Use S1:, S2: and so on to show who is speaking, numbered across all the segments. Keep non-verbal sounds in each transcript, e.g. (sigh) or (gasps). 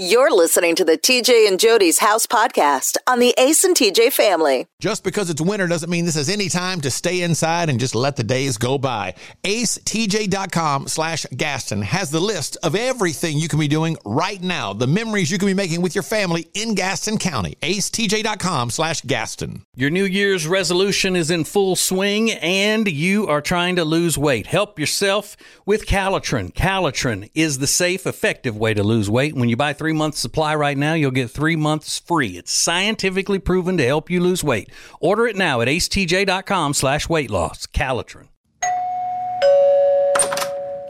S1: You're listening to the TJ and Jodi's House podcast on the Ace and TJ family.
S2: Just because it's winter doesn't mean this is any time to stay inside and just let the days go by. AceTJ.com slash Gaston has the list of everything you can be doing right now, the memories you can be making with your family in Gaston County. AceTJ.com slash Gaston.
S3: Your New Year's resolution is in full swing and you are trying to lose weight. Help yourself with Calitrin. Calitrin is the safe, effective way to lose weight. When you buy three months supply right now, you'll get three months free. It's scientifically proven to help you lose weight. Order it now at acetj.com slash weight loss. Calitrin.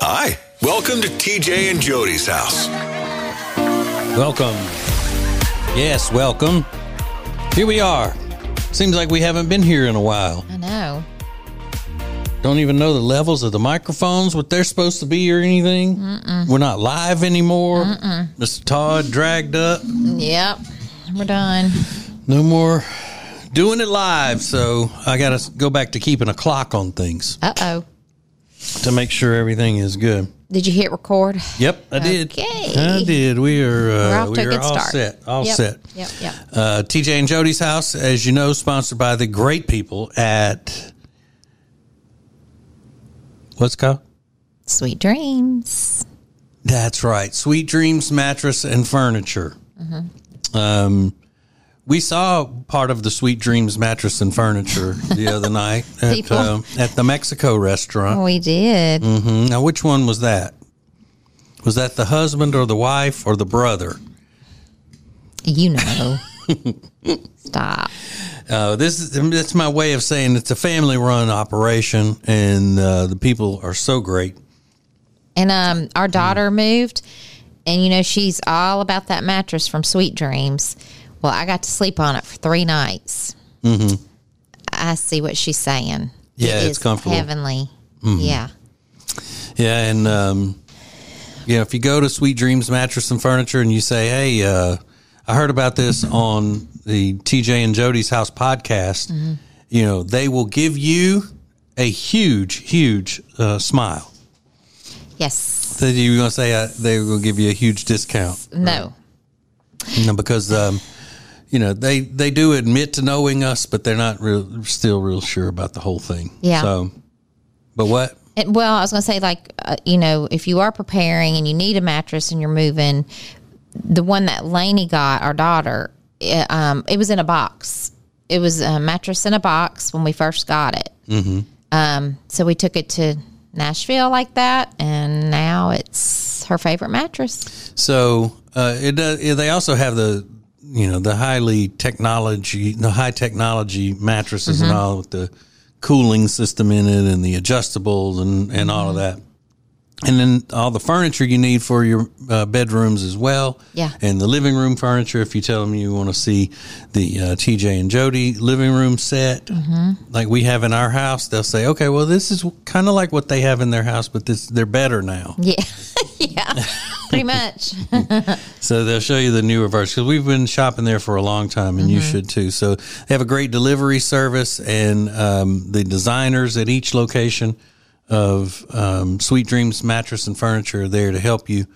S4: Hi, welcome to TJ and Jodi's house.
S3: Welcome. Yes, welcome. Here we are. Seems like we haven't been here in a while.
S5: I know.
S3: Don't even know the levels of the microphones, what they're supposed to be or anything. We're not live anymore. Mr. Todd dragged up.
S5: Yep. We're done.
S3: No more doing it live. So I got to go back to keeping a clock on things
S5: Uh oh.
S3: to make sure everything is good.
S5: Did you hit record?
S3: Yep, I did.
S5: Okay.
S3: I did. We are, uh, we are all
S5: start.
S3: set. All
S5: Yep.
S3: set.
S5: Yep. Yep.
S3: Uh, TJ and Jodi's house, as you know, sponsored by the great people at what's it called?
S5: Sweet dreams.
S3: That's right, Sweet Dreams Mattress and Furniture.
S5: Mm-hmm.
S3: Um, we saw part of the Sweet Dreams Mattress and Furniture the (laughs) other night at, uh, at the Mexico restaurant.
S5: We did.
S3: hmm Now, which one was that? Was that the husband or the wife or the brother?
S5: You know. (laughs) Stop.
S3: Uh, this is that's my way of saying it's a family run operation, and uh, the people are so great.
S5: And um, our daughter moved, and you know she's all about that mattress from Sweet Dreams. Well, I got to sleep on it for three nights. Mm-hmm. I see what she's saying.
S3: Yeah,
S5: It
S3: it's comfortable.
S5: Heavenly. Yeah.
S3: Yeah, and um, know, if you go to Sweet Dreams Mattress and Furniture and you say, "Hey, uh, I heard about this on the TJ and Jodi's House podcast," you know, they will give you a huge, huge uh, smile.
S5: Yes.
S3: So you're gonna say uh, they will give you a huge discount.
S5: No.
S3: You know, because um, you know they they do admit to knowing us, but they're not real still real sure about the whole thing.
S5: Yeah.
S3: So, but what?
S5: And, well, I was going to say, like, uh, you know, if you are preparing and you need a mattress and you're moving, the one that Lainey got, our daughter, it, um, it was in a box. It was a mattress in a box when we first got it. Mm-hmm. Um, so we took it to Nashville like that, and now it's her favorite mattress.
S3: So uh, it does. They also have the you know the highly technology, the high technology mattresses and all with the cooling system in it and the adjustables and and all of that. And then all the furniture you need for your uh, bedrooms as well.
S5: Yeah.
S3: And the living room furniture, if you tell them you want to see the uh, TJ and Jodi living room set, like we have in our house, they'll say, okay, well, this is kind of like what they have in their house, but this they're better now.
S5: Yeah, (laughs) yeah, (laughs) pretty much. (laughs)
S3: So they'll show you the newer version because we've been shopping there for a long time, and you should too. So they have a great delivery service, and um, the designers at each location of um, Sweet Dreams Mattress and Furniture there to help you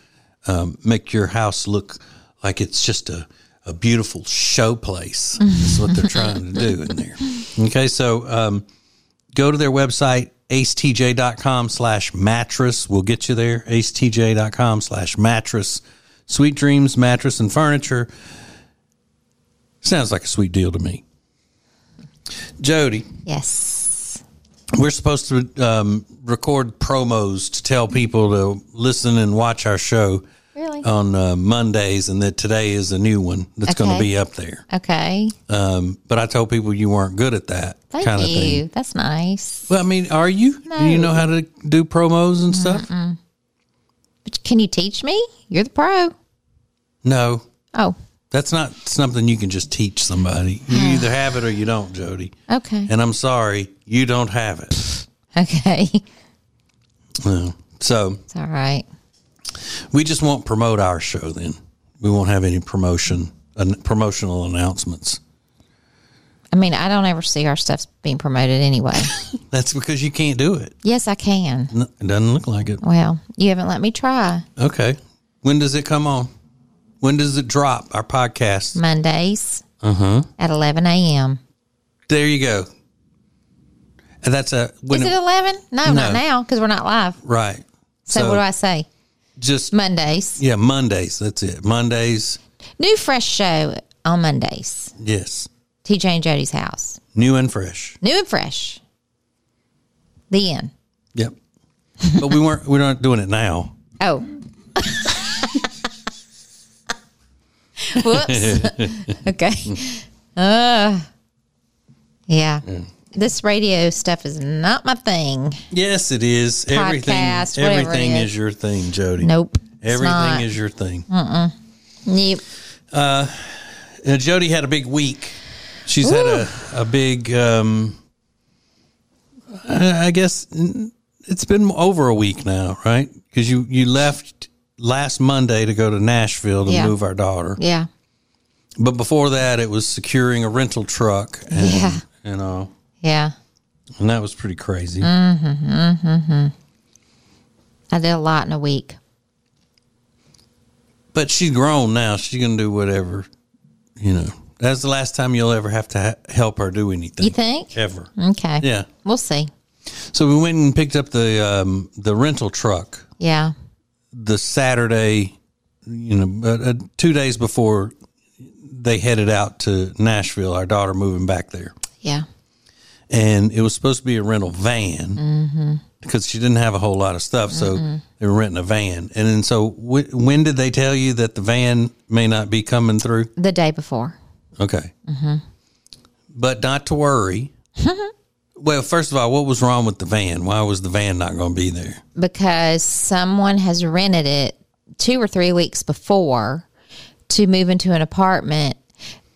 S3: um, make your house look like it's just a, a beautiful show place. That's what they're trying to do in there. Okay, so um, go to their website acetj.com slash mattress We'll get you there acetj.com slash mattress sweet dreams mattress and furniture sounds like a sweet deal to me jodi
S5: yes.
S3: We're supposed to um, record promos to tell people to listen and watch our show
S5: Really?
S3: on uh, mondays and that today is a new one that's going to be up there
S5: Okay.
S3: um, but i told people you weren't good at that
S5: Thank
S3: kind of thing
S5: That's nice.
S3: well i mean are you do you know how to do promos and stuff
S5: But can you teach me? You're the pro.
S3: no
S5: Oh,
S3: That's not something you can just teach somebody. You either have it or you don't, Jodi.
S5: okay.
S3: And I'm sorry, you don't have it.
S5: Okay. (laughs)
S3: No. So
S5: It's all right.
S3: we just won't promote our show then. We won't have any promotion, promotional announcements.
S5: I mean, I don't ever see our stuff being promoted anyway. (laughs)
S3: That's because you can't do it.
S5: yes, I can.
S3: N- It doesn't look like it.
S5: Well, you haven't let me try.
S3: Okay. When does it come on? When does it drop? Our podcast.
S5: Mondays
S3: Uh-huh.
S5: at 11 a.m.
S3: There you go. And that's a when
S5: Is it 11? No,
S3: No.
S5: not now because we're not live.
S3: right.
S5: So, what do I say?
S3: just
S5: Mondays.
S3: yeah Mondays. That's it. Mondays.
S5: New fresh show on Mondays.
S3: Yes,
S5: TJ and Jodi's house.
S3: new and fresh.
S5: New and fresh. The end.
S3: Yep. but we weren't. We're not doing it now.
S5: Oh. (laughs) Whoops. (laughs) okay. Uh, yeah. This radio stuff is not my thing.
S3: Yes, it is. everything.
S5: Podcast, it
S3: Everything
S5: is.
S3: is. your thing, Jodi.
S5: Nope.
S3: Everything is your thing.
S5: Nope.
S3: Uh, Jodi had a big week. She's had a, a big, um, I I guess mm, it's been over a week now, right? Because you, you left last Monday to go to Nashville to
S5: Yeah.
S3: move our daughter.
S5: Yeah.
S3: But before that, it was securing a rental truck. And,
S5: Yeah.
S3: You know,
S5: Yeah.
S3: and that was pretty crazy. Mm-hmm, mm-hmm, mm-hmm.
S5: I did a lot in a week.
S3: But she's grown now. She's going to do whatever, you know. That's the last time you'll ever have to ha- help her do anything.
S5: You think?
S3: Ever.
S5: Okay.
S3: Yeah.
S5: We'll see.
S3: So we went and picked up the um, the rental truck
S5: Yeah.
S3: The Saturday, you know, uh, uh, two days before they headed out to Nashville. Our daughter moving back there,
S5: Yeah.
S3: and it was supposed to be a rental van because she didn't have a whole lot of stuff, so they were renting a van. And then so w- when did they tell you that the van may not be coming through?
S5: The day before.
S3: Okay, but not to worry. (laughs) well, first of all, what was wrong with the van? Why was the van not going to be there?
S5: because someone has rented it two or three weeks before to move into an apartment.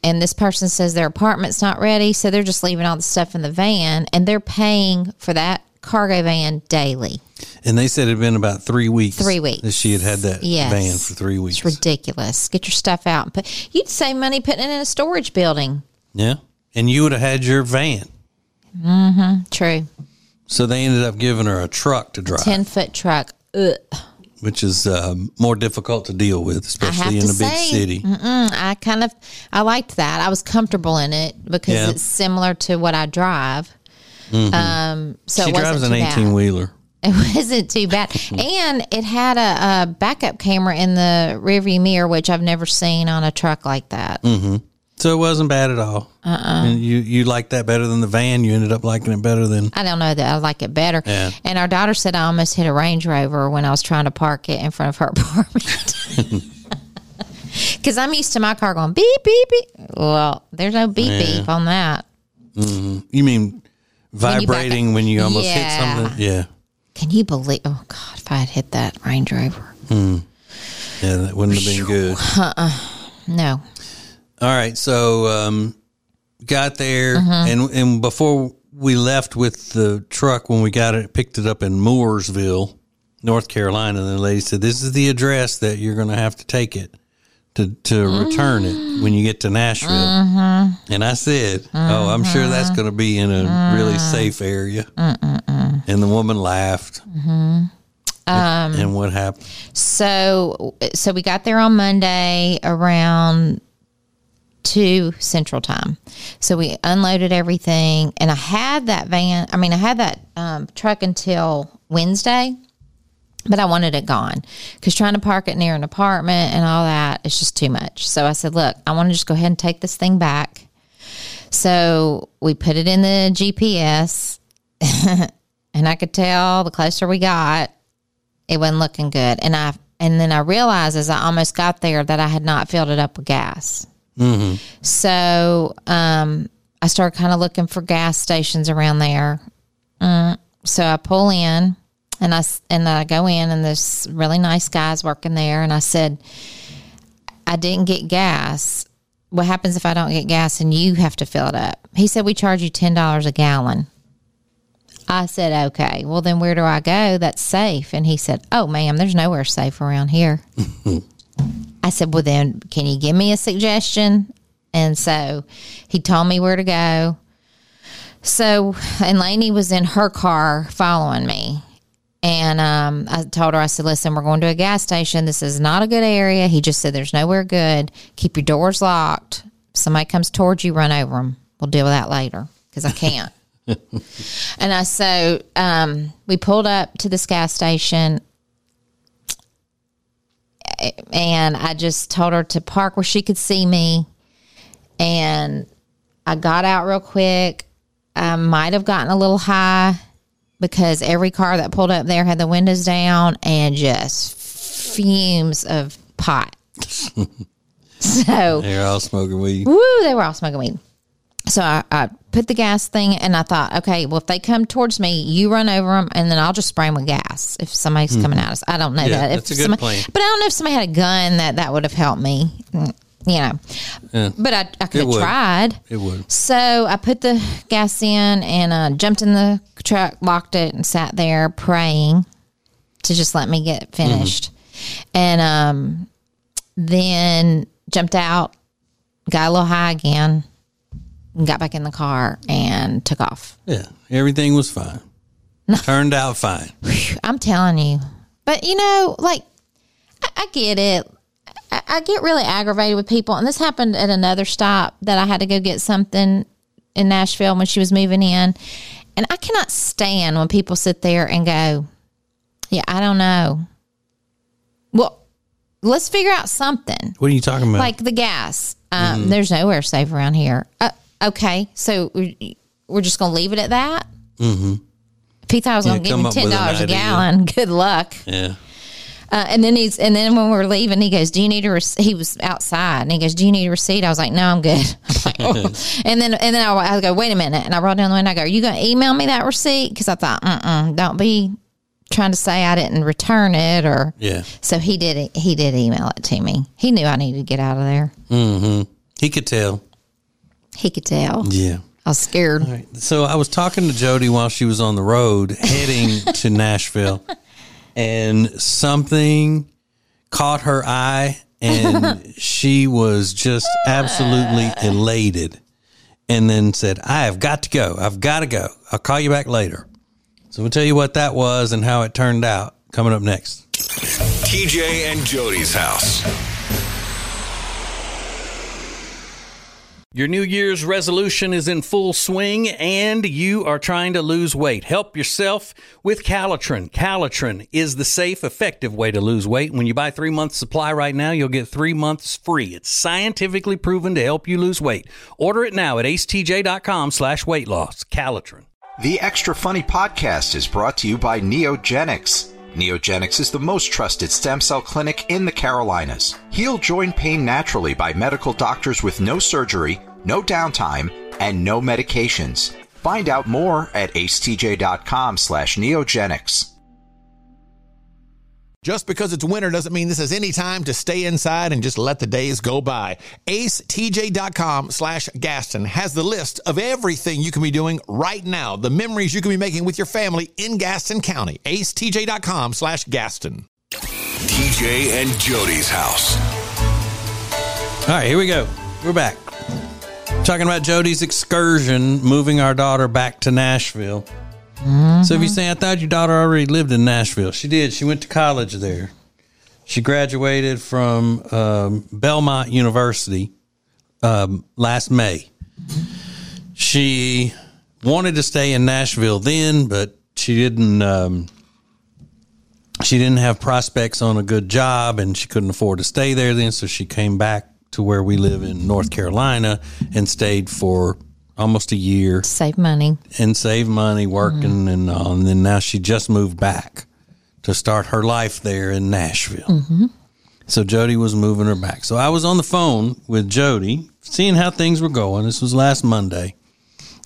S5: And this person says their apartment's not ready. So they're just leaving all the stuff in the van and they're paying for that cargo van daily.
S3: And they said it had been about three weeks.
S5: Three weeks.
S3: That she had had that
S5: Yes.
S3: van for three weeks.
S5: It's ridiculous. Get your stuff out. and put. You'd save money putting it in a storage building.
S3: Yeah. And you would have had your van.
S5: True.
S3: So they ended up giving her a truck to drive,
S5: 10 foot truck. Ugh.
S3: which is um, more difficult to deal with, especially in a big
S5: say,
S3: city.
S5: I kind of I liked that. I was comfortable in it because
S3: Yeah.
S5: it's similar to what I drive. Um, so
S3: she
S5: it wasn't
S3: drives an 18 wheeler. (laughs)
S5: It wasn't too bad, (laughs) and it had a, a backup camera in the rearview mirror, which I've never seen on a truck like that.
S3: So it wasn't bad at all. Uh-uh. And you, you liked that better than the van. You ended up liking it better than.
S5: I don't know that I like it better.
S3: Yeah.
S5: And our daughter said I almost hit a Range Rover when I was trying to park it in front of her (laughs) apartment. (laughs) Because I'm used to my car going beep beep beep. Well, there's no beep
S3: Yeah.
S5: beep on that. Mm-hmm.
S3: You mean vibrating
S5: up-
S3: when you almost hit something? Yeah.
S5: Can you believe? Oh God, if I had hit that Range Rover, hmm.
S3: Yeah, that wouldn't have been good. Uh-uh.
S5: No.
S3: All right, so um, got there,
S5: Mm-hmm.
S3: and and before we left with the truck, when we got it, picked it up in Mooresville, North Carolina, the lady said, "This is the address that you're going to have to take it to to return it when you get to Nashville."
S5: Mm-hmm.
S3: And I said, "Oh, I'm sure that's going to be in a really
S5: Mm.
S3: safe area." And the woman laughed.
S5: Mm-hmm.
S3: Um, and what happened?
S5: So so we got there on Monday around two Central Time. So we unloaded everything, and I had that van. I mean, I had that um, truck until Wednesday. But I wanted it gone because trying to park it near an apartment and all that is just too much. So I said, look, I want to just go ahead and take this thing back. So we put it in the GPS, (laughs) and I could tell the closer we got, it wasn't looking good. And I and then I realized as I almost got there that I had not filled it up with gas. So um, I started kind of looking for gas stations around there. Mm, so I pull in and I and I go in and there's really nice guys working there and I said I didn't get gas. What happens if I don't get gas and you have to fill it up? He said we charge you ten dollars a gallon. I said, okay, well, then where do I go that's safe? And he said, oh, ma'am, there's nowhere safe around here. (laughs) I said, well, then can you give me a suggestion? And so he told me where to go. So, and Lainey was in her car following me. And um, I told her, I said, listen, we're going to a gas station. This is not a good area. He just said, there's nowhere good. Keep your doors locked. If somebody comes towards you, run over them. We'll deal with that later because I can't. (laughs) and I so um, we pulled up to this gas station, and I just told her to park where she could see me, and I got out real quick. I might have gotten a little high because every car that pulled up there had the windows down and just fumes of pot. (laughs) so
S3: They're all smoking weed.
S5: Woo, they were all smoking weed. So I, I put the gas thing and I thought, okay, well, if they come towards me, you run over them and then I'll just spray them with gas if somebody's coming at us. I don't know.
S3: Yeah,
S5: that.
S3: that's
S5: if
S3: a good
S5: somebody,
S3: plan.
S5: But I don't know if somebody had a gun that that would have helped me, Mm, you know. But I, I could have tried.
S3: It would.
S5: So I put the gas in and uh, jumped in the truck, locked it, and sat there praying to just let me get finished. And um, then jumped out, got a little high again, and got back in the car and took off.
S3: Yeah, everything was fine. Turned out fine. (laughs)
S5: I'm telling you. But you know, like I, I get it. I, I get really aggravated with people, and this happened at another stop that I had to go get something in Nashville when she was moving in, and I cannot stand when people sit there and go, "Yeah, I don't know." Well, let's figure out something
S3: What are you talking about?
S5: like the gas. Um,
S3: Mm-hmm.
S5: There's nowhere safe around here. Uh, okay, so we- we're just gonna leave it at that. Mm-hmm. If he thought I was gonna give him ten dollars a gallon, (laughs) good luck.
S3: yeah.
S5: Uh, and then he's and then when we are leaving, he goes, "Do you need a?" Rec-? He was outside, and he goes, "Do you need a receipt?" I was like, "No, I'm good." (laughs) I'm like, (laughs) "Oh." and then and then I, I go, "Wait a minute!" And I rolled down the window. I go, "Are you going to email me that receipt?" Because I thought, "Mm, don't be trying to say I didn't return it or."
S3: Yeah.
S5: So he did. He did email it to me. He knew I needed to get out of there. Hmm.
S3: He could tell.
S5: He could tell.
S3: Yeah.
S5: I was scared.
S3: So I was talking to Jodi while she was on the road heading (laughs) to Nashville, and something caught her eye, and (laughs) she was just absolutely (laughs) elated. And then said, I have got to go. I've got to go. I'll call you back later. So we'll tell you what that was and how it turned out coming up next.
S4: TJ and Jodi's house.
S3: Your New Year's resolution is in full swing and you are trying to lose weight. Help yourself with Calitrin. Calitrin is the safe, effective way to lose weight. When you buy three months supply right now, you'll get three months free. It's scientifically proven to help you lose weight. Order it now at acetj.com slash weight loss. Calitrin.
S6: The Extra Funny podcast is brought to you by Neogenics. Neogenics is the most trusted stem cell clinic in the Carolinas. Heal joint pain naturally by medical doctors with no surgery, no downtime, and no medications. Find out more at acetj.com slash neogenics.
S2: Just because it's winter doesn't mean this is any time to stay inside and just let the days go by. AceTJ.com slash Gaston has the list of everything you can be doing right now, the memories you can be making with your family in Gaston County. AceTJ.com slash Gaston.
S4: TJ and Jodi's house.
S3: All right, here we go. We're back. Talking about Jodi's excursion, moving our daughter back to Nashville. So if you say, I thought your daughter already lived in Nashville, she did. She went to college there. She graduated from um, Belmont University um, last May. She wanted to stay in Nashville then, but she didn't. Um, she didn't have prospects on a good job, and she couldn't afford to stay there then. So she came back to where we live in North Carolina and stayed for almost a year
S5: Save money.
S3: and save money working mm-hmm. and all. And then now she just moved back to start her life there in Nashville. Mm-hmm. So Jodi was moving her back. So I was on the phone with Jodi, seeing how things were going. This was last Monday.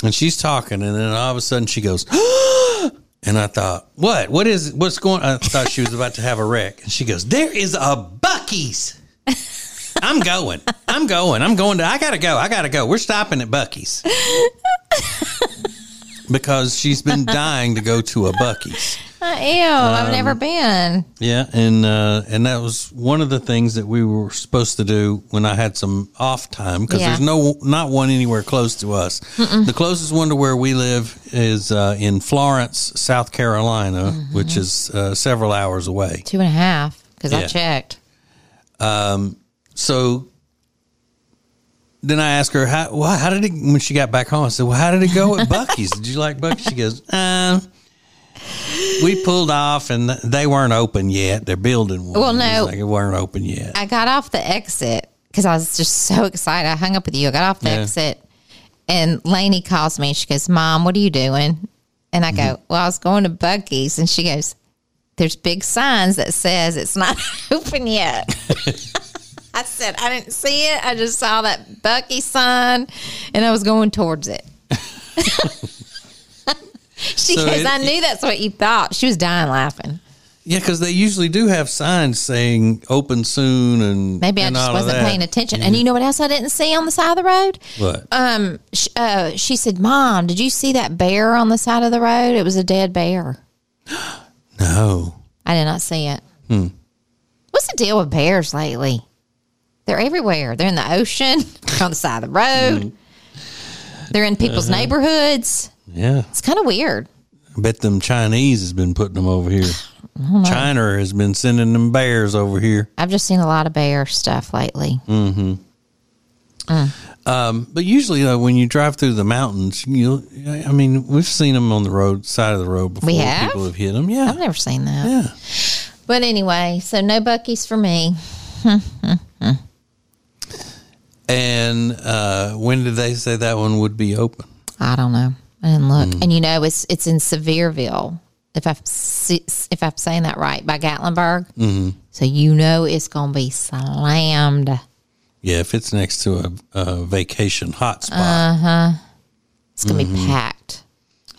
S3: And she's talking, and then all of a sudden she goes, (gasps) and I thought, what? What is what's going I thought she was about to have a wreck. And she goes, There is a Buc-ee's. (laughs) I'm going. I'm going. I'm going to I gotta go. I gotta go. We're stopping at Buc-ee's because she's been dying to go to a Buc-ee's.
S5: I am. I've
S3: Um,
S5: never been.
S3: Yeah, and uh, and that was one of the things that we were supposed to do when I had some off time because
S5: Yeah.
S3: there's no not one anywhere close to us. The closest one to where we live is uh, in Florence, South Carolina,
S5: Mm-hmm.
S3: which is uh, several hours away.
S5: Two and a half because I
S3: Yeah.
S5: checked.
S3: So then I asked her how well, how did it when she got back home? I said, "Well, how did it go at (laughs) Buc-ee's? did you like Buc-ee's?" She goes, "Uh." We pulled off and they weren't open yet. They're building one.
S5: Well, no.
S3: like it weren't open yet.
S5: I got off the exit because I was just so excited. I hung up with you. I got off the
S3: Yeah.
S5: exit, and Lainey calls me. She goes, "Mom, what are you doing?" And I go,
S3: Mm-hmm.
S5: "Well, I was going to Buc-ee's," and she goes, "There's big signs that says it's not (laughs) open yet." (laughs) I said, "I didn't see it. I just saw that Buc-ee sign, and I was going towards it." (laughs) she
S3: So
S5: goes,
S3: it-
S5: "I knew that's what you thought." She was dying laughing.
S3: Yeah, because they usually do have signs saying "open soon" and
S5: Maybe I
S3: and
S5: just wasn't paying attention. And you know what else I didn't see on the side of the road?
S3: What?
S5: Um, sh- uh, she said, "Mom, did you see that bear on the side of the road? It was a dead bear." (gasps)
S3: no.
S5: I did not see it.
S3: Hmm.
S5: What's the deal with bears lately? They're everywhere. They're in the ocean, (laughs) on the side of the road.
S3: Hmm.
S5: They're in people's
S3: Uh-huh.
S5: neighborhoods.
S3: Yeah,
S5: It's kind of weird.
S3: I bet them Chinese has been putting them over here. (sighs) China has been sending them bears over here.
S5: I've just seen a lot of bear stuff lately.
S3: Hmm. Um, but usually, though, when you drive through the mountains, you I mean, we've seen them on the road side of the road before.
S5: We have?
S3: People have hit them. Yeah,
S5: I've never seen that.
S3: yeah.
S5: But anyway, so no Buc-ee's for me. (laughs) (laughs)
S3: And uh, when did they say that one would be open?
S5: I don't know. I didn't look.
S3: Hmm.
S5: And you know, it's it's in Sevierville. If I if I'm saying that right, by Gatlinburg. Mm-hmm. So you know it's gonna be slammed.
S3: Yeah, if it's next to a, a vacation hotspot.
S5: Uh, It's gonna
S3: Mm-hmm.
S5: be packed.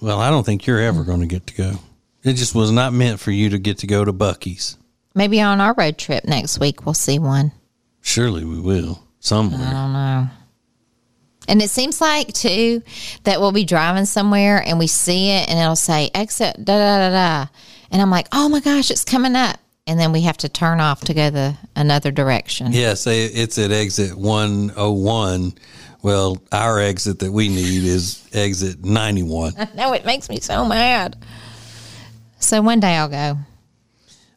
S3: well, I don't think you're ever going to get to go. It just was not meant for you to get to go to Buc-ee's.
S5: Maybe on our road trip next week we'll see one.
S3: Surely we will somewhere.
S5: I don't know. And it seems like too that we'll be driving somewhere and we see it and it'll say exit da da da da, and I'm like, oh my gosh, it's coming up, and then we have to turn off to go the another direction.
S3: Yeah, say it's at exit 101. Well, our exit that we need is exit 91. (laughs)
S5: No, it makes me so mad. So one day I'll go.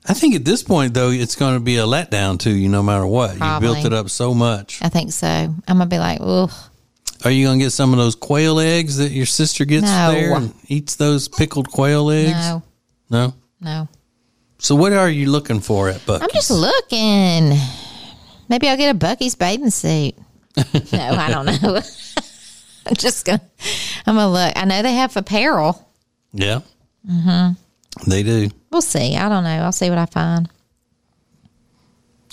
S3: I think at this point, though, it's going to be a letdown to you no matter what. You built it up so much.
S5: I think so. I'm gonna be like, ugh.
S3: Are you going to get some of those quail eggs that your sister gets
S5: No.
S3: there and eats those pickled quail eggs?
S5: No,
S3: No?
S5: no.
S3: So what are you looking for at Buc-ee's?
S5: I'm just looking. Maybe I'll get a Buc-ee's bathing suit. no, I don't (laughs) know. (laughs) I'm just gonna. I'm gonna look. I know they have apparel.
S3: Yeah. Mm-hmm. They do.
S5: We'll see. I don't know. I'll see what I find.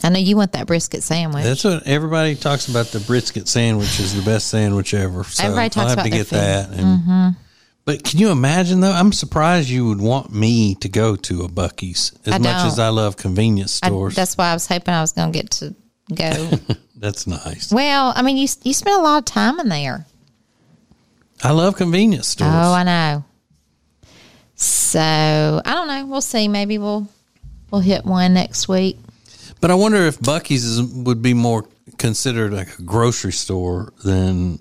S5: I know you want that brisket sandwich.
S3: That's what everybody talks about. The brisket sandwich is the best sandwich ever. So
S5: Everybody talks
S3: I'll have
S5: about
S3: to get
S5: food. Mm-hmm.
S3: that. But can you imagine though? I'm surprised you would want me to go to a Buc-ee's as much as I love convenience
S5: I-
S3: stores.
S5: that's why I was hoping I was gonna get to go. (laughs)
S3: that's nice.
S5: well, I mean, you you spend a lot of time in there.
S3: I love convenience stores.
S5: Oh, I know. So I don't know. We'll see. Maybe we'll we'll hit one next week.
S3: but I wonder if Buc-ee's is, would be more considered like a grocery store than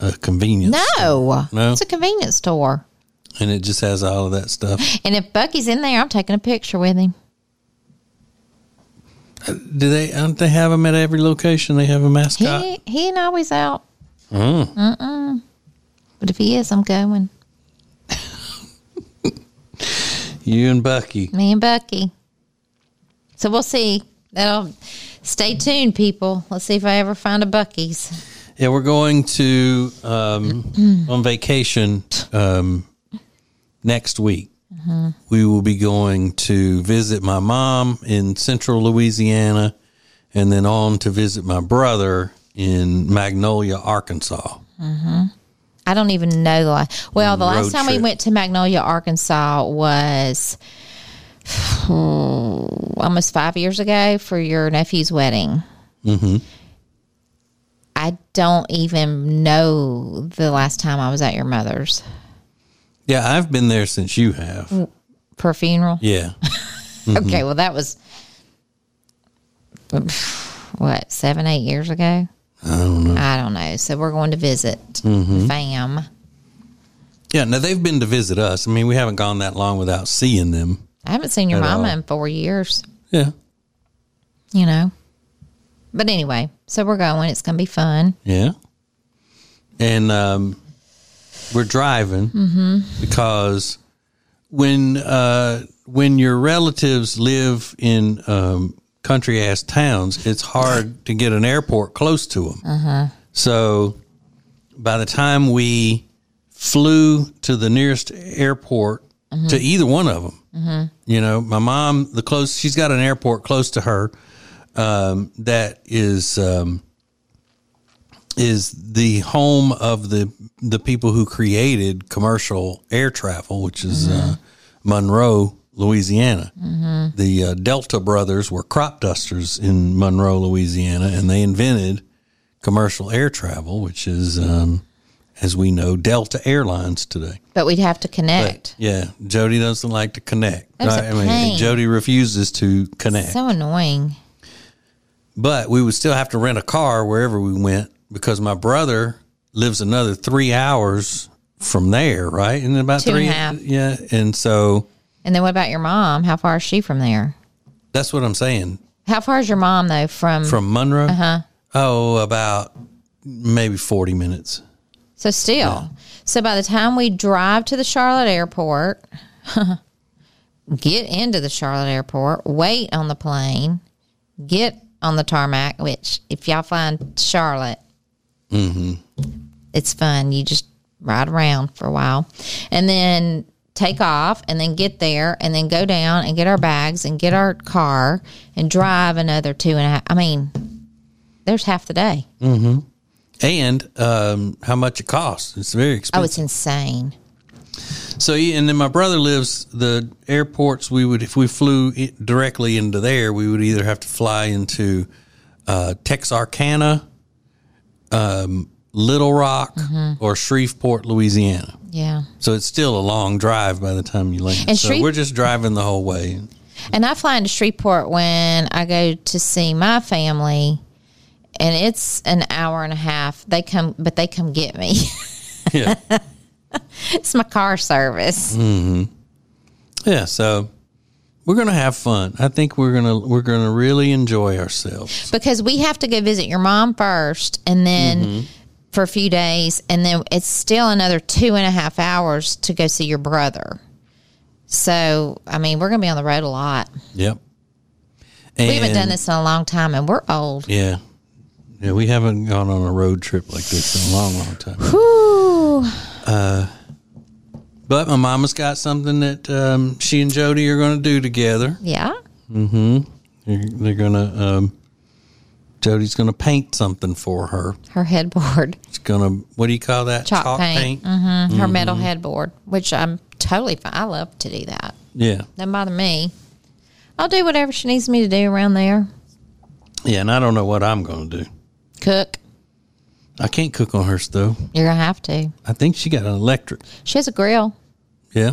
S3: a convenience. store.
S5: No,
S3: No?
S5: it's a convenience store.
S3: and it just has all of that stuff.
S5: And if Buc-ee's in there, I'm taking a picture with him.
S3: Do they? Don't they have them at every location? They have a mascot.
S5: He he ain't always out.
S3: Mm.
S5: Mm-mm. But if he is, I'm going.
S3: You and Buc-ee.
S5: Me and Buc-ee. So we'll see. That'll stay tuned, people. Let's see if I ever find a Buc-ee's.
S3: Yeah, we're going to um, (clears throat) on vacation um, next week. We will be going to visit my mom in central Louisiana and then on to visit my brother in Magnolia, Arkansas.
S5: I don't even know the last. Well, the last time we went to Magnolia, Arkansas was (sighs) almost five years ago for your nephew's wedding.
S3: Mm-hmm.
S5: I don't even know the last time I was at your mother's.
S3: Yeah, I've been there since you have.
S5: for funeral.
S3: Yeah. (laughs)
S5: Okay, well that was what seven, eight years ago.
S3: I don't know.
S5: I don't know. So we're going to visit fam.
S3: Yeah. Now they've been to visit us. I mean, we haven't gone that long without seeing them.
S5: I haven't seen your mama
S3: all.
S5: in four years.
S3: Yeah.
S5: You know. But anyway, so we're going. It's going to be fun.
S3: Yeah. And um, we're driving because when uh, when your relatives live in um, country ass towns, it's hard (laughs) to get an airport close to them. So by the time we flew to the nearest airport to either one of them, you know, my mom, the close, she's got an airport close to her um, that is. Um, is the home of the the people who created commercial air travel, which is uh, Monroe, Louisiana. The uh, Delta brothers were crop dusters in Monroe, Louisiana, and they invented commercial air travel, which is, um, as we know, Delta Airlines today.
S5: But we'd have to
S3: But
S5: connect.
S3: yeah, Jodi doesn't like to connect.
S5: That's a
S3: I mean. Jodi refuses to connect.
S5: so annoying.
S3: But we would still have to rent a car wherever we went because my brother lives another three hours from there, right? And about
S5: Two and
S3: three, yeah. And so
S5: And then what about your mom? How far is she from there?
S3: that's what I'm saying.
S5: How far is your mom though from?
S3: From Monroe,
S5: Uh-huh.
S3: oh, about maybe forty minutes.
S5: so still, so by the time we drive to the Charlotte airport, (laughs) get into the Charlotte airport, wait on the plane, get on the tarmac. Which, if y'all find Charlotte, it's fun. You just ride around for a while, and then take off, and then get there, and then go down and get our bags and get our car and drive another two and a half. I mean, there's half the day. Mm-hmm.
S3: And um, how much it costs? It's very expensive.
S5: Oh, it's insane.
S3: So, and then my brother lives the airports. We would, if we flew directly into there, we would either have to fly into uh, Texarkana, um, Little Rock,
S5: Mm-hmm.
S3: or Shreveport, Louisiana.
S5: Yeah.
S3: So it's still a long drive by the time you land.
S5: And
S3: so
S5: Shreve-
S3: we're just driving the whole way.
S5: And I fly into Shreveport when I go to see my family, and it's an hour and a half. They come, but they come get me. (laughs)
S3: Yeah, (laughs)
S5: it's my car service.
S3: yeah. So we're gonna have fun. I think we're gonna we're gonna really enjoy ourselves.
S5: because we have to go visit your mom first and then for a few days and then it's still another two and a half hours to go see your brother so i mean we're gonna be on the road a lot
S3: Yep.
S5: we haven't done this in a long time and we're old
S3: Yeah. Yeah, we haven't gone on a road trip like this in a long, long time.
S5: Whew.
S3: But my mama's got something that um, she and Jodi are going to do together.
S5: yeah
S3: They're, they're going to, um, Jodi's going to paint something for her.
S5: her headboard
S3: It's going to, what do you call that?
S5: chalk, paint, hmm her metal headboard which i'm totally fine i love to do that
S3: Yeah.
S5: doesn't bother me i'll do whatever she needs me to do around there
S3: Yeah, and I don't know what I'm going to do.
S5: cook
S3: I can't cook on her stove.
S5: you're gonna have to
S3: I think she got an electric.
S5: she has a grill
S3: Yeah.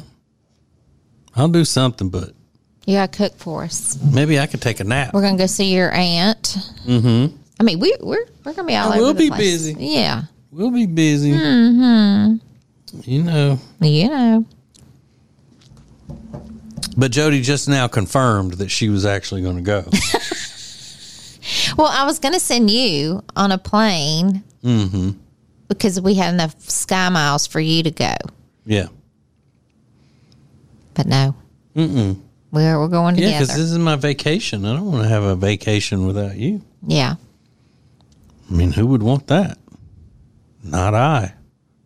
S3: I'll do something, but
S5: you gotta cook for us
S3: maybe I could take a nap.
S5: We're gonna go see your aunt. Mm-hmm. I mean, we we're we're gonna be all
S3: I
S5: over
S3: will
S5: the
S3: be
S5: place.
S3: busy.
S5: Yeah,
S3: We'll be busy. Mm-hmm. You know.
S5: you know.
S3: But Jodi just now confirmed that she was actually going to go. (laughs)
S5: Well, I was gonna send you on a plane
S3: Mm-hmm.
S5: because we had enough sky miles for you to go,
S3: yeah.
S5: but no. Mm-mm. We're we're going
S3: Yeah, because this is my vacation. I don't want to have a vacation without you.
S5: yeah.
S3: I mean, who would want that? Not I.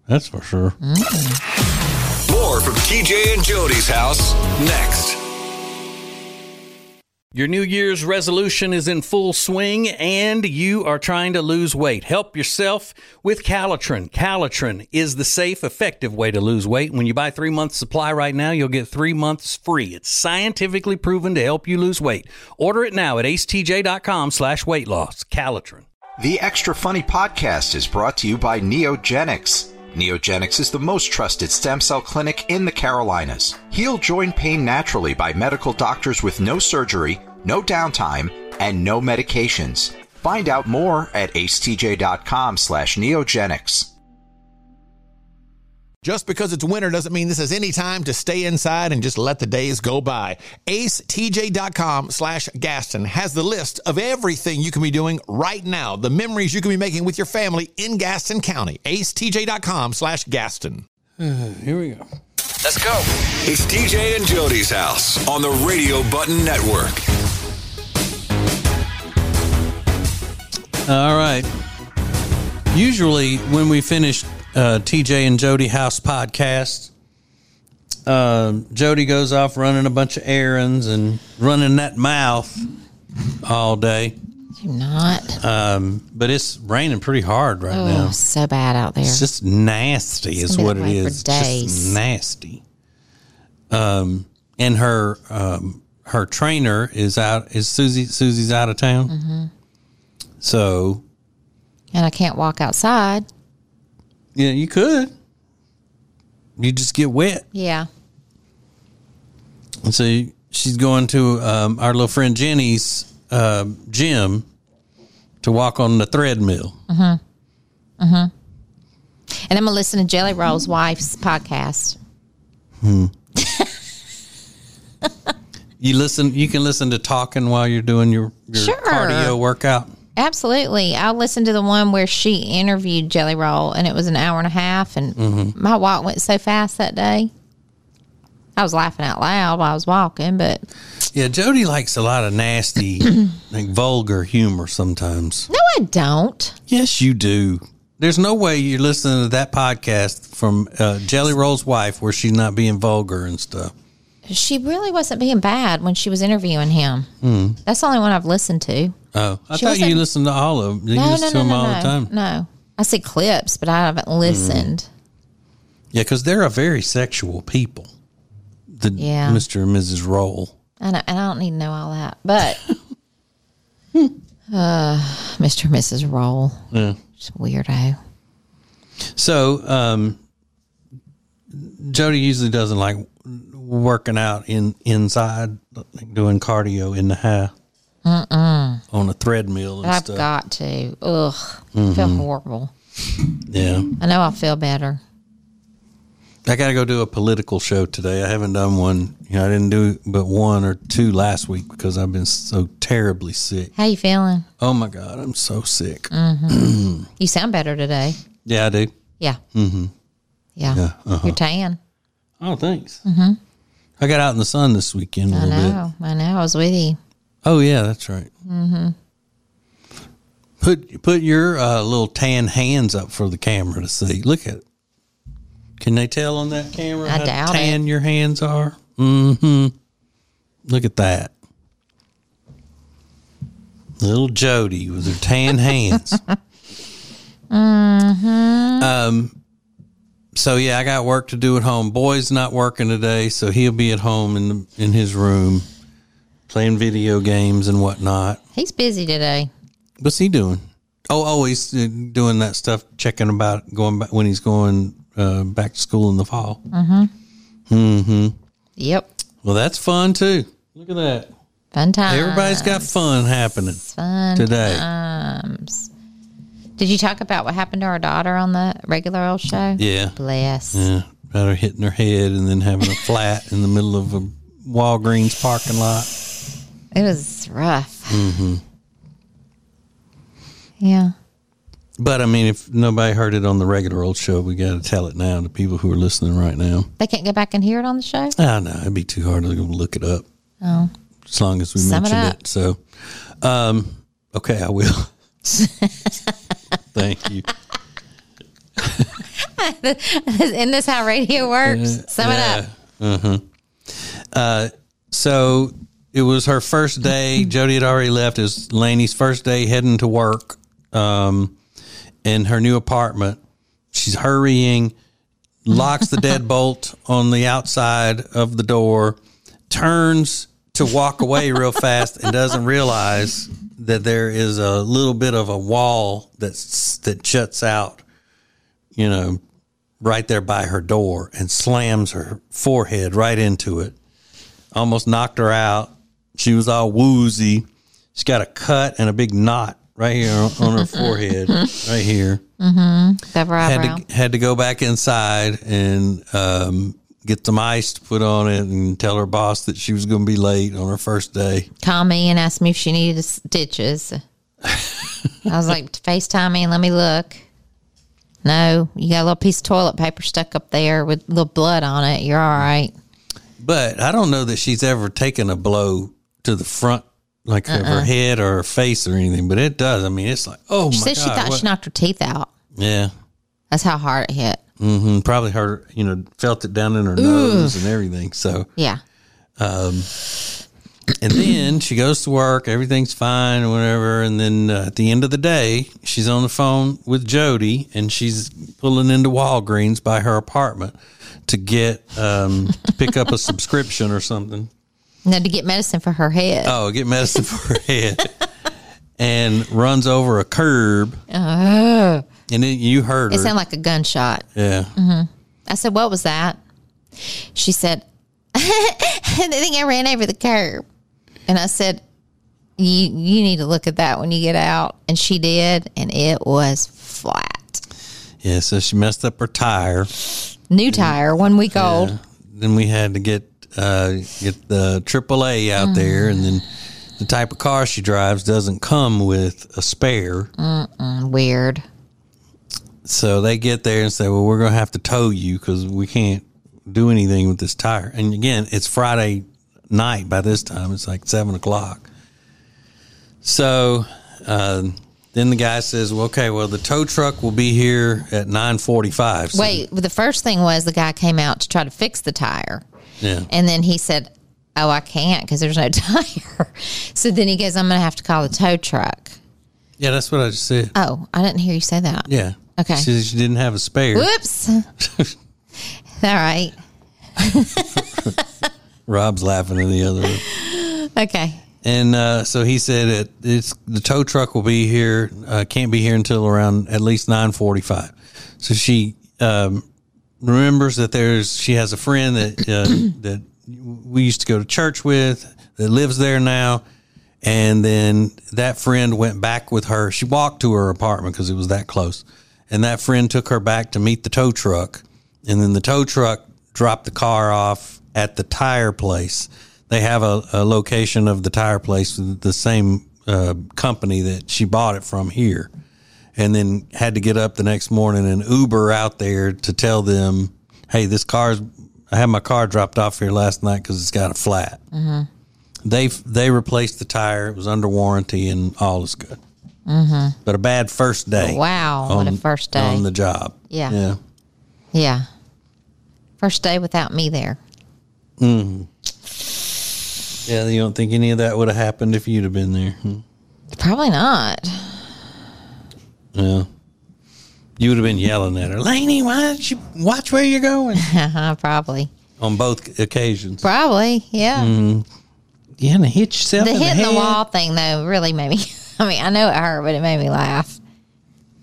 S3: That's for sure. Mm.
S4: More from TJ and Jodi's house next.
S3: Your New Year's resolution is in full swing and you are trying to lose weight. Help yourself with Calitrin. Calitrin is the safe, effective way to lose weight. When you buy three months supply right now, you'll get three months free. It's scientifically proven to help you lose weight. Order it now at acetj.com slash weight loss. Calitrin.
S6: The Extra Funny podcast is brought to you by Neogenics. Neogenics is the most trusted stem cell clinic in the Carolinas. Heal joint pain naturally by medical doctors with no surgery, no downtime, and no medications. Find out more at acetj.com slash neogenics.
S2: Just because it's winter doesn't mean this is any time to stay inside and just let the days go by. AceTJ.com slash Gaston has the list of everything you can be doing right now, the memories you can be making with your family in Gaston County. AceTJ.com slash Gaston. (sighs)
S3: Here we go.
S4: Let's go. It's TJ and Jodi's house on the Radio Button Network.
S3: All right. Usually, when we finish uh, TJ and Jodi House podcast, um, Jodi goes off running a bunch of errands and running that mouth all day.
S5: Do not.
S3: Um, but it's raining pretty hard right
S5: Oh,
S3: now.
S5: so bad out there.
S3: It's just nasty,
S5: It's
S3: is what it is.
S5: for
S3: It's just nasty. Um, and her um, her trainer is out. Is Susie? Susie's out of town.
S5: Mm-hmm.
S3: So
S5: and I can't walk outside.
S3: Yeah, you could. You just get wet.
S5: Yeah.
S3: And so she's going to um, our little friend Jenny's uh, gym to walk on the treadmill.
S5: And I'm going to listen to Jelly Roll's wife's podcast. Hmm.
S3: You listen. You can listen to talking while you're doing your, your
S5: Sure.
S3: cardio workout.
S5: Absolutely. I listened to the one where she interviewed Jelly Roll, and it was an hour and a half, and
S3: Mm-hmm.
S5: my walk went so fast that day. I was laughing out loud while I was walking, but
S3: Yeah, Jodi likes a lot of nasty, (clears throat) like vulgar humor sometimes.
S5: no, I don't.
S3: Yes, you do. There's no way you're listening to that podcast from uh, Jelly Roll's wife where she's not being vulgar and stuff.
S5: She really wasn't being bad when she was interviewing him. That's the only one I've listened to.
S3: Oh, I
S5: She
S3: thought you listened to all of them. You
S5: No,
S3: listen
S5: no,
S3: to
S5: no,
S3: them
S5: no,
S3: all
S5: no,
S3: the time.
S5: no. I see clips, but I haven't listened.
S3: Yeah, because they're a very sexual people. The
S5: Yeah.
S3: Mr. and Mrs. Roll.
S5: I know, and I don't need to know all that, but (laughs) uh, Mr. and Mrs. Roll,
S3: Yeah.
S5: just weirdo.
S3: So, um, Jodi usually doesn't like working out in inside, like doing cardio in the house on a treadmill and
S5: I've
S3: stuff.
S5: got to. Ugh, I feel horrible.
S3: yeah,
S5: I know I'll feel better.
S3: I got to go do a political show today. I haven't done one. You know, I didn't do but one or two last week because I've been so terribly sick.
S5: How you feeling?
S3: Oh my god, I'm so sick. (clears throat)
S5: You sound better today.
S3: Yeah, I do.
S5: Yeah. Mm-hmm. Yeah.
S3: uh-huh.
S5: You're tan.
S3: Oh, thanks. Mm-hmm. I got out in the sun this weekend a
S5: I
S3: little
S5: know. I know. I was with you.
S3: Oh yeah, that's right. Mm-hmm. Put put your uh, little tan hands up for the camera to see. Look at it. Can they tell on that camera
S5: I
S3: how
S5: doubt
S3: tan your hands are? Mm-hmm. Look at that. Little Jodi with her tan hands. (laughs) Mm-hmm. Um so yeah, I got work to do at home. Boy's not working today, so he'll be at home in the, in his room playing video games and whatnot.
S5: He's busy today.
S3: What's he doing? Oh, oh, he's uh, doing that stuff, checking about going back when he's going uh, back to school in the fall. Mm-hmm. Mm-hmm.
S5: Yep.
S3: Well, that's fun too. Look at that.
S5: Fun time.
S3: Everybody's got fun happening
S5: fun
S3: today.
S5: times. Did you talk about what happened to our daughter on the regular old show?
S3: Yeah,
S5: Bless.
S3: yeah. About her hitting her head and then having a flat in the middle of a Walgreens parking lot.
S5: It was rough. Mm-hmm. Yeah.
S3: But I mean, if nobody heard it on the regular old show, we got to tell it now to people who are listening right now.
S5: They can't go back and hear it on the show?
S3: Ah, no, it'd be too hard to look it up.
S5: Oh.
S3: As long as we
S5: Sum it
S3: mentioned
S5: up.
S3: it. So, um, okay, I will. (laughs) Thank you. (laughs)
S5: Isn't this how radio works? Sum it up.
S3: Uh-huh. Uh, so it was her first day. (laughs) Jodi had already left. It was Laney's first day heading to work um, in her new apartment. She's hurrying, locks the deadbolt on the outside of the door, turns to walk away real fast, and doesn't realize that there is a little bit of a wall that's that shuts out, you know, right there by her door and slams her forehead right into it. Almost knocked her out. She was all woozy. She's got a cut and a big knot right here on, on her forehead, (laughs) right here.
S5: Eyebrow.
S3: Had to had to go back inside and um, get some ice to put on it and tell her boss that she was going to be late on her first day.
S5: Call me and ask me if she needed stitches. I was like, FaceTime me and let me look. No, you got a little piece of toilet paper stuck up there with a little blood on it. You're all right.
S3: But I don't know that she's ever taken a blow to the front, like of her uh-uh. head or her face or anything. But it does. I mean, it's like, oh
S5: She
S3: my
S5: said
S3: god!
S5: she thought
S3: what-
S5: she knocked her teeth out.
S3: yeah,
S5: That's how hard it hit.
S3: Hmm probably her. You know, felt it down in her nose and everything. So,
S5: Yeah.
S3: and then she goes to work. Everything's fine or whatever. And then uh, at the end of the day, she's on the phone with Jodi, and she's pulling into Walgreens by her apartment to get um, to pick up a (laughs) subscription or something.
S5: No, to get medicine for her head.
S3: Oh, get medicine for her (laughs) head. and runs over a curb. And then you heard
S5: it
S3: her.
S5: sounded like a gunshot.
S3: yeah.
S5: I said, What was that? She said, (laughs) I think I ran over the curb. And I said, you, you need to look at that when you get out. And she did, and it was flat.
S3: Yeah. So she messed up her tire.
S5: New tire, one week old.
S3: Then we had to get uh, get the AAA out there, and then the type of car she drives doesn't come with a spare.
S5: Mm, Weird.
S3: So they get there and say, "Well, we're going to have to tow you because we can't do anything with this tire." And again, it's Friday night by this time; it's like seven o'clock. So uh, then the guy says, "Well, okay, well, the tow truck will be here at nine forty-five. So,
S5: Wait, the first thing was the guy came out to try to fix the tire.
S3: yeah,
S5: And then he said, Oh, I can't because there's no (laughs) tire. So then he goes, I'm going to have to call the tow truck.
S3: yeah, that's what I just said.
S5: Oh, I didn't hear you say that.
S3: Yeah,
S5: Okay.
S3: She she didn't have a spare.
S5: Whoops. (laughs) All right. (laughs)
S3: Rob's laughing in the other room.
S5: Okay.
S3: And uh, so he said it, it's the tow truck will be here, uh, can't be here until around at least nine forty-five. So she um, remembers that there's she has a friend that uh, (coughs) that we used to go to church with that lives there now, and then that friend went back with her. She walked to her apartment because it was that close, and that friend took her back to meet the tow truck, and then the tow truck dropped the car off at the tire place. They have a, a location of the tire place, with the same uh, company that she bought it from here, and then had to get up the next morning and Uber out there to tell them, "Hey, this car's I had my car dropped off here last night because it's got a flat." They they replaced the tire; it was under warranty, and all is good. Mm-hmm. But a bad first day.
S5: Wow, what a first day.
S3: on the job.
S5: Yeah.
S3: yeah.
S5: Yeah. First day without me there.
S3: Yeah, you don't think any of that would have happened if you'd have been there? Hmm.
S5: Probably not.
S3: Yeah. You would have been yelling at her, Laney, why don't you watch where you're going? (laughs)
S5: Probably.
S3: On both occasions.
S5: Probably. Yeah.
S3: You hadn't hit yourself
S5: The hit
S3: in the
S5: hitting the, wall thing, though, really made me. (laughs) (laughs) I mean, I know it hurt, but it made me laugh.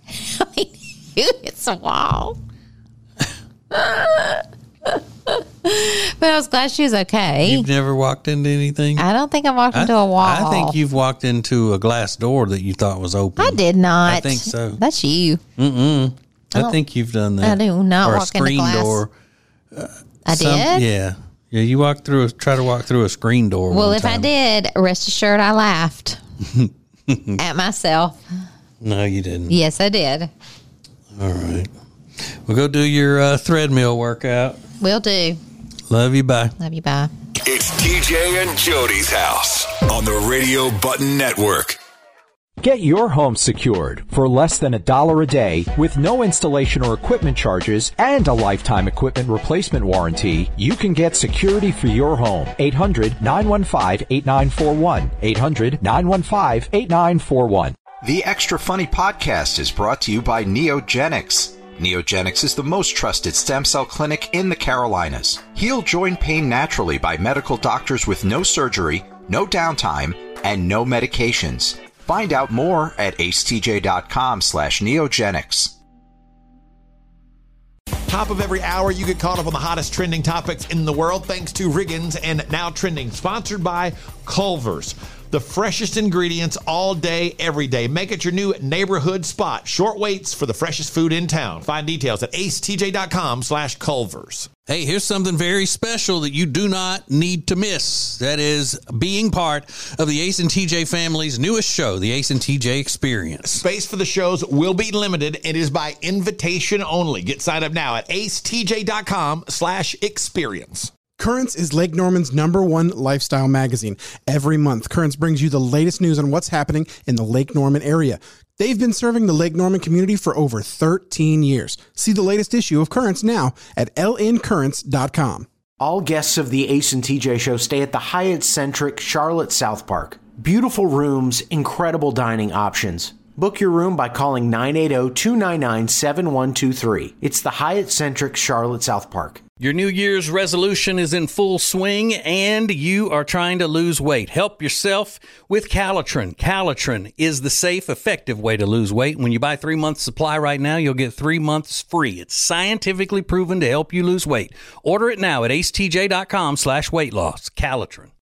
S5: (laughs) I mean, who hits a wall? (laughs) but I was glad she was okay.
S3: You've never walked into anything?
S5: I don't think I walked
S3: I-
S5: into a wall.
S3: I think you've walked into a glass door that you thought was open.
S5: I did not.
S3: I think so.
S5: That's you.
S3: I
S5: don't-
S3: think you've done that.
S5: I do not
S3: or
S5: walk
S3: a
S5: into
S3: screen
S5: glass.
S3: door.
S5: I
S3: Some-
S5: did.
S3: Yeah. Yeah, you walked through a try to walk through a screen door.
S5: Well, if I did, rest assured, I laughed (laughs) at myself.
S3: No, you didn't.
S5: Yes, I did.
S3: All right. Well, go do your uh, thread mill workout.
S5: Will do.
S3: Love you. Bye.
S5: Love you. Bye.
S4: It's TJ and Jodi's house on the Radio Button Network.
S7: Get your home secured for less than a dollar a day with no installation or equipment charges and a lifetime equipment replacement warranty. You can get security for your home. 800-915-8941. 800-915-8941.
S6: The Extra Funny podcast is brought to you by Neogenics. Neogenics is the most trusted stem cell clinic in the Carolinas. Heal joint pain naturally by medical doctors with no surgery, no downtime, and no medications. Find out more at acetj.com slash neogenics.
S2: Top of every hour, you get caught up on the hottest trending topics in the world thanks to Riggins and Now Trending, sponsored by Culver's. The freshest ingredients all day, every day. Make it your new neighborhood spot. Short waits for the freshest food in town. Find details at acetj.com slash Culver's.
S3: Hey, here's something very special that you do not need to miss. That is being part of the Ace and TJ family's newest show, the Ace and TJ Experience.
S2: Space for the shows will be limited. It is by invitation only. Get signed up now at acetj.com slash experience.
S8: Currents is Lake Norman's number one lifestyle magazine. Every month, Currents brings you the latest news on what's happening in the Lake Norman area. They've been serving the Lake Norman community for over 13 years. See the latest issue of Currents now at lncurrents.com.
S9: All guests of the Ace and TJ show stay at the Hyatt Centric Charlotte South Park. Beautiful rooms, incredible dining options. Book your room by calling 980 299 7123. It's the Hyatt Centric Charlotte South Park.
S3: Your New Year's resolution is in full swing and you are trying to lose weight. Help yourself with Calitrin. Calitrin is the safe, effective way to lose weight. When you buy three months supply right now, you'll get three months free. It's scientifically proven to help you lose weight. Order it now at acetj.com slash weight loss. Calitrin.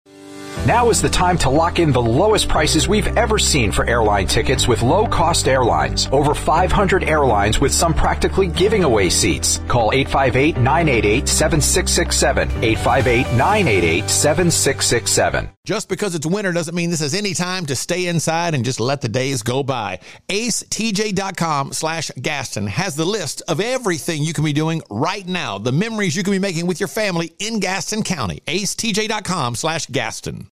S7: Now is the time to lock in the lowest prices we've ever seen for airline tickets with low cost airlines. Over 500 airlines with some practically giving away seats. Call 858 988 7667. 858 988 7667.
S2: Just because it's winter doesn't mean this is any time to stay inside and just let the days go by. AceTJ.com slash Gaston has the list of everything you can be doing right now, the memories you can be making with your family in Gaston County. AceTJ.com slash Gaston.